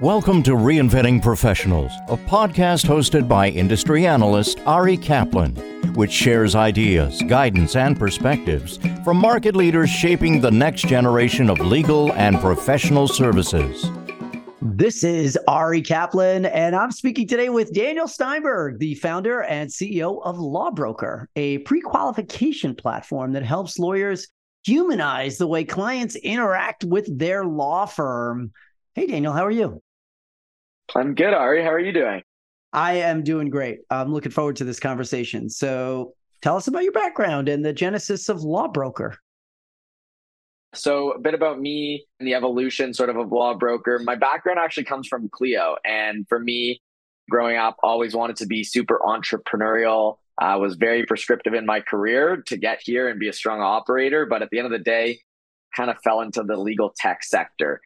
Welcome to Reinventing Professionals, a podcast hosted by industry analyst Ari Kaplan, which shares ideas, guidance, and perspectives from market leaders shaping the next generation of legal and professional services. This is Ari Kaplan, and I'm speaking today with Daniel Steinberg, the founder and CEO of Lawbroker, a pre qualification platform that helps lawyers humanize the way clients interact with their law firm. Hey, Daniel, how are you? I'm good, Ari. How are you doing? I am doing great. I'm looking forward to this conversation. So, tell us about your background and the genesis of Lawbroker. So, a bit about me and the evolution sort of of Lawbroker. My background actually comes from Clio. And for me, growing up, always wanted to be super entrepreneurial. I was very prescriptive in my career to get here and be a strong operator. But at the end of the day, kind of fell into the legal tech sector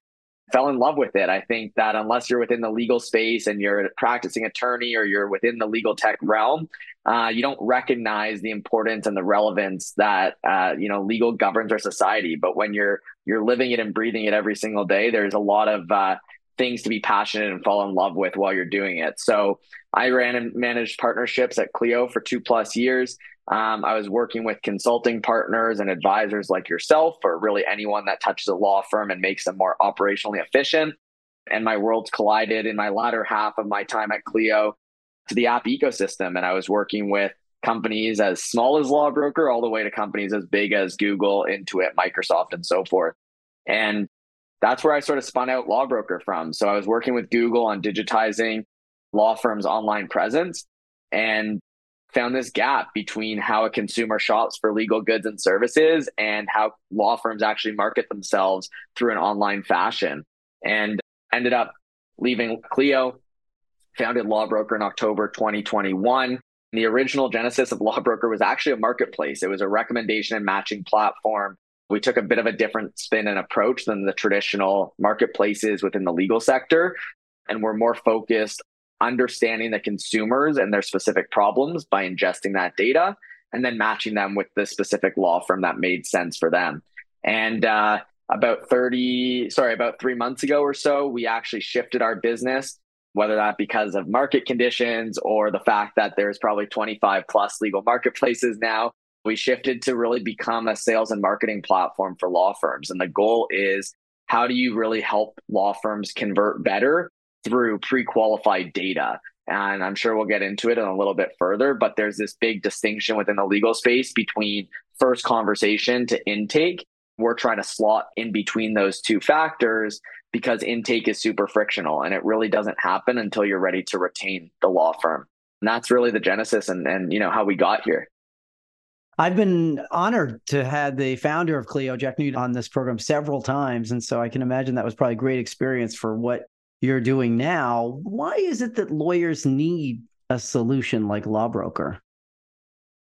fell in love with it. I think that unless you're within the legal space and you're a practicing attorney or you're within the legal tech realm, uh, you don't recognize the importance and the relevance that uh, you know legal governs our society. But when you're you're living it and breathing it every single day, there's a lot of uh, things to be passionate and fall in love with while you're doing it. So I ran and managed partnerships at Clio for two plus years. Um, I was working with consulting partners and advisors like yourself, or really anyone that touches a law firm and makes them more operationally efficient. And my worlds collided in my latter half of my time at Clio to the app ecosystem. And I was working with companies as small as Lawbroker all the way to companies as big as Google, Intuit, Microsoft, and so forth. And that's where I sort of spun out Lawbroker from. So I was working with Google on digitizing law firms' online presence. And found this gap between how a consumer shops for legal goods and services and how law firms actually market themselves through an online fashion and ended up leaving Clio, founded Lawbroker in October 2021. The original genesis of Lawbroker was actually a marketplace. It was a recommendation and matching platform. We took a bit of a different spin and approach than the traditional marketplaces within the legal sector. And we're more focused understanding the consumers and their specific problems by ingesting that data and then matching them with the specific law firm that made sense for them. And uh, about 30, sorry, about three months ago or so, we actually shifted our business, whether that because of market conditions or the fact that there's probably 25 plus legal marketplaces now. We shifted to really become a sales and marketing platform for law firms. And the goal is how do you really help law firms convert better through pre-qualified data. And i'm sure we'll get into it in a little bit further but there's this big distinction within the legal space between first conversation to intake. We're trying to slot in between those two factors because intake is super frictional and it really doesn't happen until you're ready to retain the law firm. And that's really the genesis and, and you know how we got here. I've been honored to have the founder of Clio, Jack Newton, on this program several times. And so I can imagine that was probably a great experience for what you're doing now, why is it that lawyers need a solution like Lawbroker?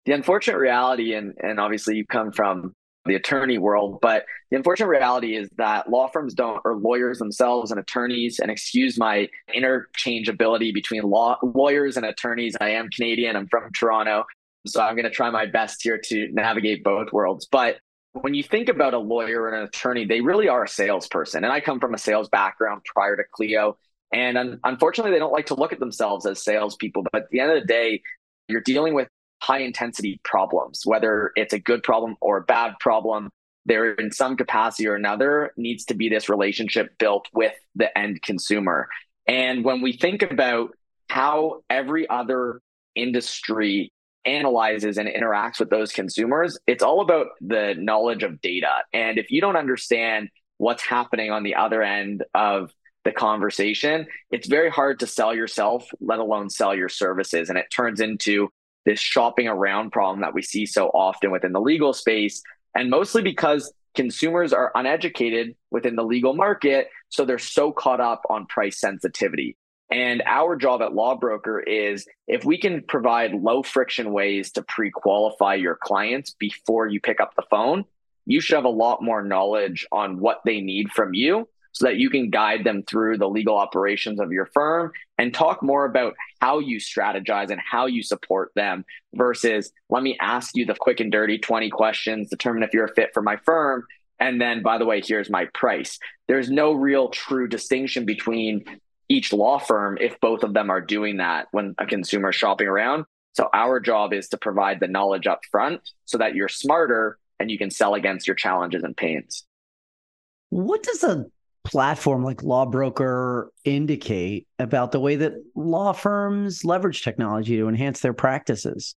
The unfortunate reality, and, and obviously you come from the attorney world, but the unfortunate reality is that law firms don't, or lawyers themselves and attorneys, and excuse my interchangeability between law lawyers and attorneys. I am Canadian. I'm from Toronto, so I'm going to try my best here to navigate both worlds. But when you think about a lawyer and an attorney, they really are a salesperson. And I come from a sales background prior to Clio. And un- unfortunately, they don't like to look at themselves as salespeople. But at the end of the day, you're dealing with high intensity problems, whether it's a good problem or a bad problem. There, in some capacity or another, needs to be this relationship built with the end consumer. And when we think about how every other industry analyzes and interacts with those consumers, it's all about the knowledge of data. And if you don't understand what's happening on the other end of the conversation, it's very hard to sell yourself, let alone sell your services. And it turns into this shopping around problem that we see so often within the legal space. And mostly because consumers are uneducated within the legal market. So they're so caught up on price sensitivity. And our job at Lawbroker is if we can provide low friction ways to pre qualify your clients before you pick up the phone, you should have a lot more knowledge on what they need from you so that you can guide them through the legal operations of your firm and talk more about how you strategize and how you support them versus let me ask you the quick and dirty 20 questions, determine if you're a fit for my firm. And then, by the way, here's my price. There's no real true distinction between each law firm if both of them are doing that when a consumer is shopping around. So our job is to provide the knowledge up front so that you're smarter and you can sell against your challenges and pains. What does a platform like Lawbroker indicate about the way that law firms leverage technology to enhance their practices?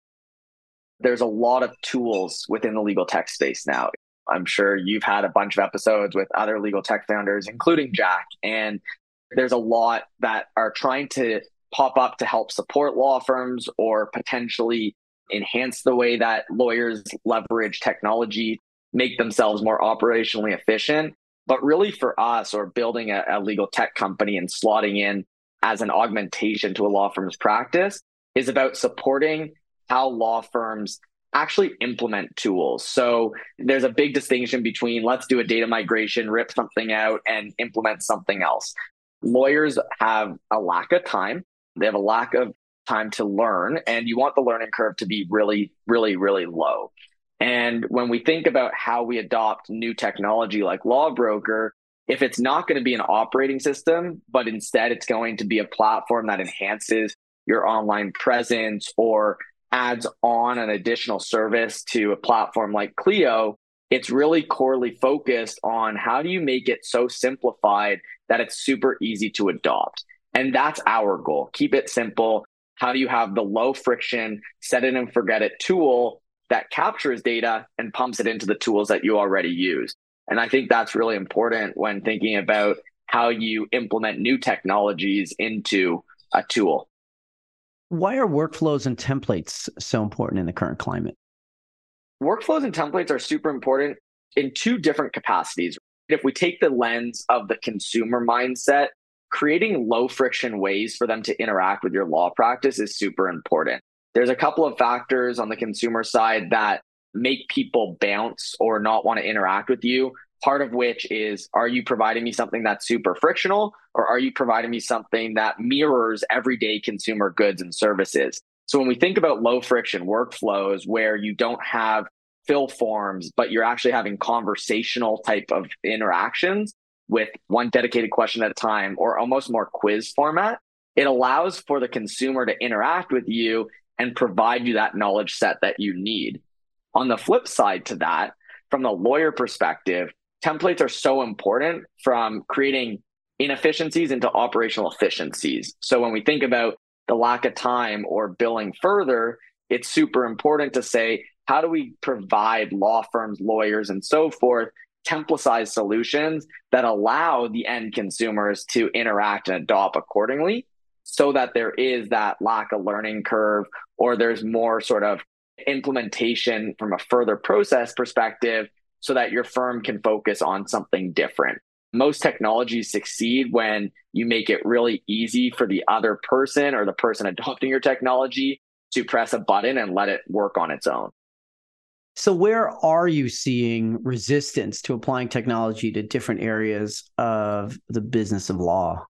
There's a lot of tools within the legal tech space now. I'm sure you've had a bunch of episodes with other legal tech founders, including Jack, and there's a lot that are trying to pop up to help support law firms or potentially enhance the way that lawyers leverage technology, make themselves more operationally efficient. But really, for us, or building a, a legal tech company and slotting in as an augmentation to a law firm's practice is about supporting how law firms actually implement tools. So there's a big distinction between let's do a data migration, rip something out, and implement something else. Lawyers have a lack of time, they have a lack of time to learn, and you want the learning curve to be really, really, really low. And when we think about how we adopt new technology like Lawbroker, if it's not going to be an operating system, but instead it's going to be a platform that enhances your online presence or adds on an additional service to a platform like Clio, it's really corely focused on how do you make it so simplified that it's super easy to adopt. And that's our goal. Keep it simple. How do you have the low friction, set it and forget it tool that captures data and pumps it into the tools that you already use. And I think that's really important when thinking about how you implement new technologies into a tool. Why are workflows and templates so important in the current climate? Workflows and templates are super important in two different capacities. If we take the lens of the consumer mindset, creating low friction ways for them to interact with your law practice is super important. There's a couple of factors on the consumer side that make people bounce or not want to interact with you. Part of which is, are you providing me something that's super frictional or are you providing me something that mirrors everyday consumer goods and services? So when we think about low friction workflows where you don't have fill forms, but you're actually having conversational type of interactions with one dedicated question at a time or almost more quiz format, it allows for the consumer to interact with you and provide you that knowledge set that you need. On the flip side to that, from the lawyer perspective, templates are so important from creating inefficiencies into operational efficiencies. So when we think about the lack of time or billing further, it's super important to say, how do we provide law firms, lawyers, and so forth templatized solutions that allow the end consumers to interact and adopt accordingly so that there is that lack of learning curve or there's more sort of implementation from a further process perspective so that your firm can focus on something different. Most technologies succeed when you make it really easy for the other person or the person adopting your technology to press a button and let it work on its own. So, where are you seeing resistance to applying technology to different areas of the business of law?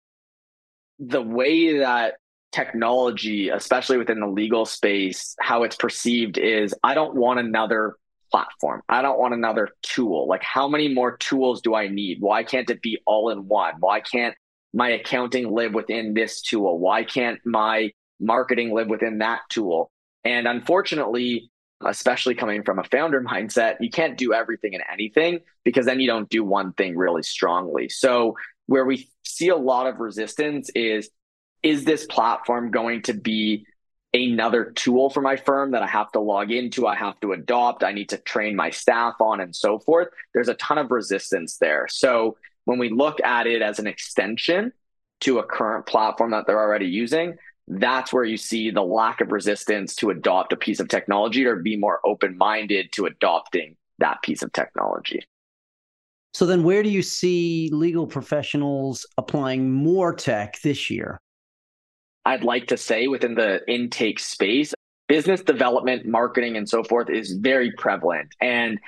The way that technology, especially within the legal space, how it's perceived is I don't want another platform. I don't want another tool. Like, how many more tools do I need? Why can't it be all in one? Why can't my accounting live within this tool? Why can't my marketing live within that tool? And unfortunately, especially coming from a founder mindset, you can't do everything and anything because then you don't do one thing really strongly. So, where we see a lot of resistance is is this platform going to be another tool for my firm that I have to log into, I have to adopt, I need to train my staff on, and so forth? There's a ton of resistance there. So, when we look at it as an extension to a current platform that they're already using, that's where you see the lack of resistance to adopt a piece of technology or be more open minded to adopting that piece of technology. So, then where do you see legal professionals applying more tech this year? I'd like to say within the intake space, business development, marketing, and so forth is very prevalent. And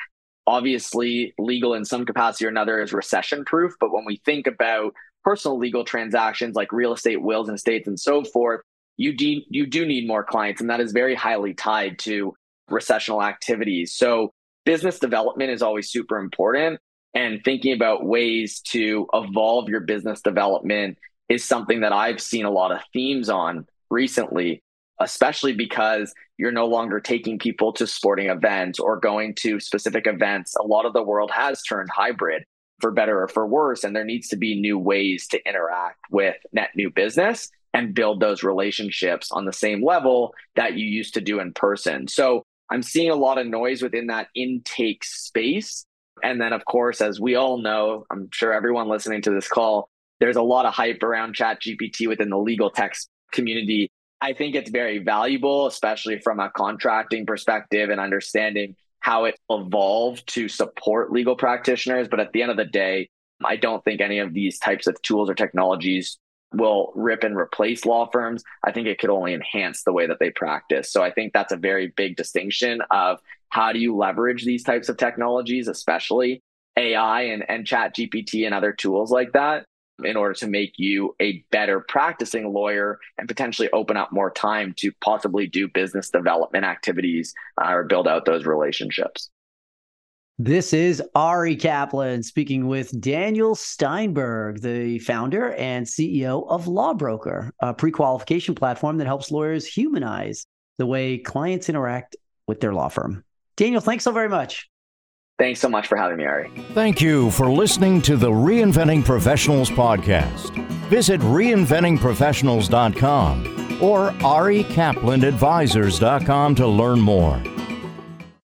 obviously, legal in some capacity or another is recession proof. But when we think about personal legal transactions like real estate, wills, and estates, and so forth, you do you do need more clients, and that is very highly tied to recessional activities. So business development is always super important, and thinking about ways to evolve your business development is something that I've seen a lot of themes on recently, especially because you're no longer taking people to sporting events or going to specific events. A lot of the world has turned hybrid for better or for worse. And there needs to be new ways to interact with net new business and build those relationships on the same level that you used to do in person. So I'm seeing a lot of noise within that intake space. And then, of course, as we all know, I'm sure everyone listening to this call, there's a lot of hype around Chat GPT within the legal tech community. I think it's very valuable, especially from a contracting perspective and understanding how it evolved to support legal practitioners. But at the end of the day, I don't think any of these types of tools or technologies will rip and replace law firms. I think it could only enhance the way that they practice. So I think that's a very big distinction of how do you leverage these types of technologies, especially AI and, and chat GPT and other tools like that in order to make you a better practicing lawyer and potentially open up more time to possibly do business development activities uh, or build out those relationships. This is Ari Kaplan speaking with Daniel Steinberg, the founder and CEO of Lawbroker, a pre qualification platform that helps lawyers humanize the way clients interact with their law firm. Daniel, thanks so very much. Thanks so much for having me, Ari. Thank you for listening to the Reinventing Professionals podcast. Visit reinventingprofessionals.com or arikaplanadvisors.com to learn more.